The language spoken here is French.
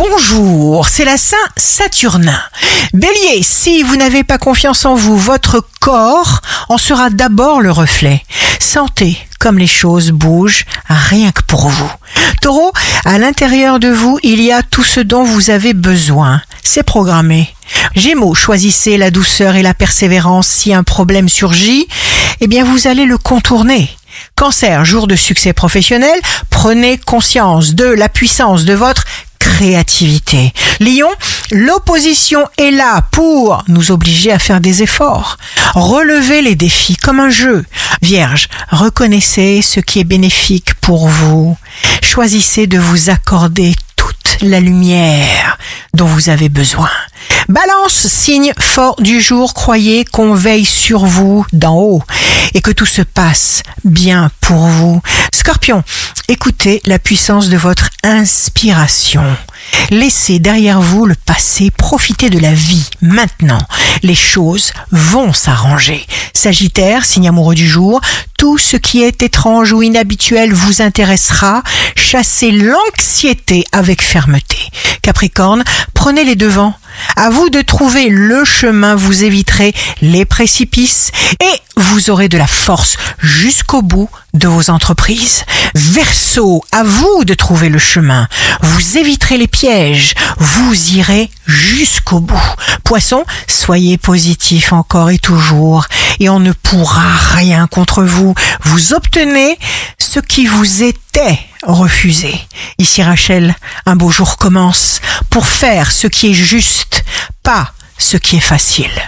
bonjour, c'est la Saint Saturnin. Bélier, si vous n'avez pas confiance en vous, votre corps en sera d'abord le reflet. Sentez comme les choses bougent rien que pour vous. Taureau, à l'intérieur de vous, il y a tout ce dont vous avez besoin. C'est programmé. Gémeaux, choisissez la douceur et la persévérance. Si un problème surgit, eh bien vous allez le contourner. Cancer, jour de succès professionnel, prenez conscience de la puissance de votre créativité. Lion, l'opposition est là pour nous obliger à faire des efforts. Relevez les défis comme un jeu. Vierge, reconnaissez ce qui est bénéfique pour vous. Choisissez de vous accorder toute la lumière dont vous avez besoin. Balance, signe fort du jour, croyez qu'on veille sur vous d'en haut et que tout se passe bien pour vous. Scorpion, écoutez la puissance de votre inspiration. Laissez derrière vous le passé, profitez de la vie maintenant. Les choses vont s'arranger. Sagittaire, signe amoureux du jour, tout ce qui est étrange ou inhabituel vous intéressera. Chassez l'anxiété avec fermeté. Capricorne, prenez les devants. À vous de trouver le chemin, vous éviterez les précipices et vous aurez de la force jusqu'au bout de vos entreprises. Verseau, à vous de trouver le chemin. Vous éviterez les pièges, vous irez jusqu'au bout. Poisson, soyez positif encore et toujours et on ne pourra rien contre vous. Vous obtenez ce qui vous était refusé. Ici Rachel, un beau jour commence pour faire ce qui est juste, pas ce qui est facile.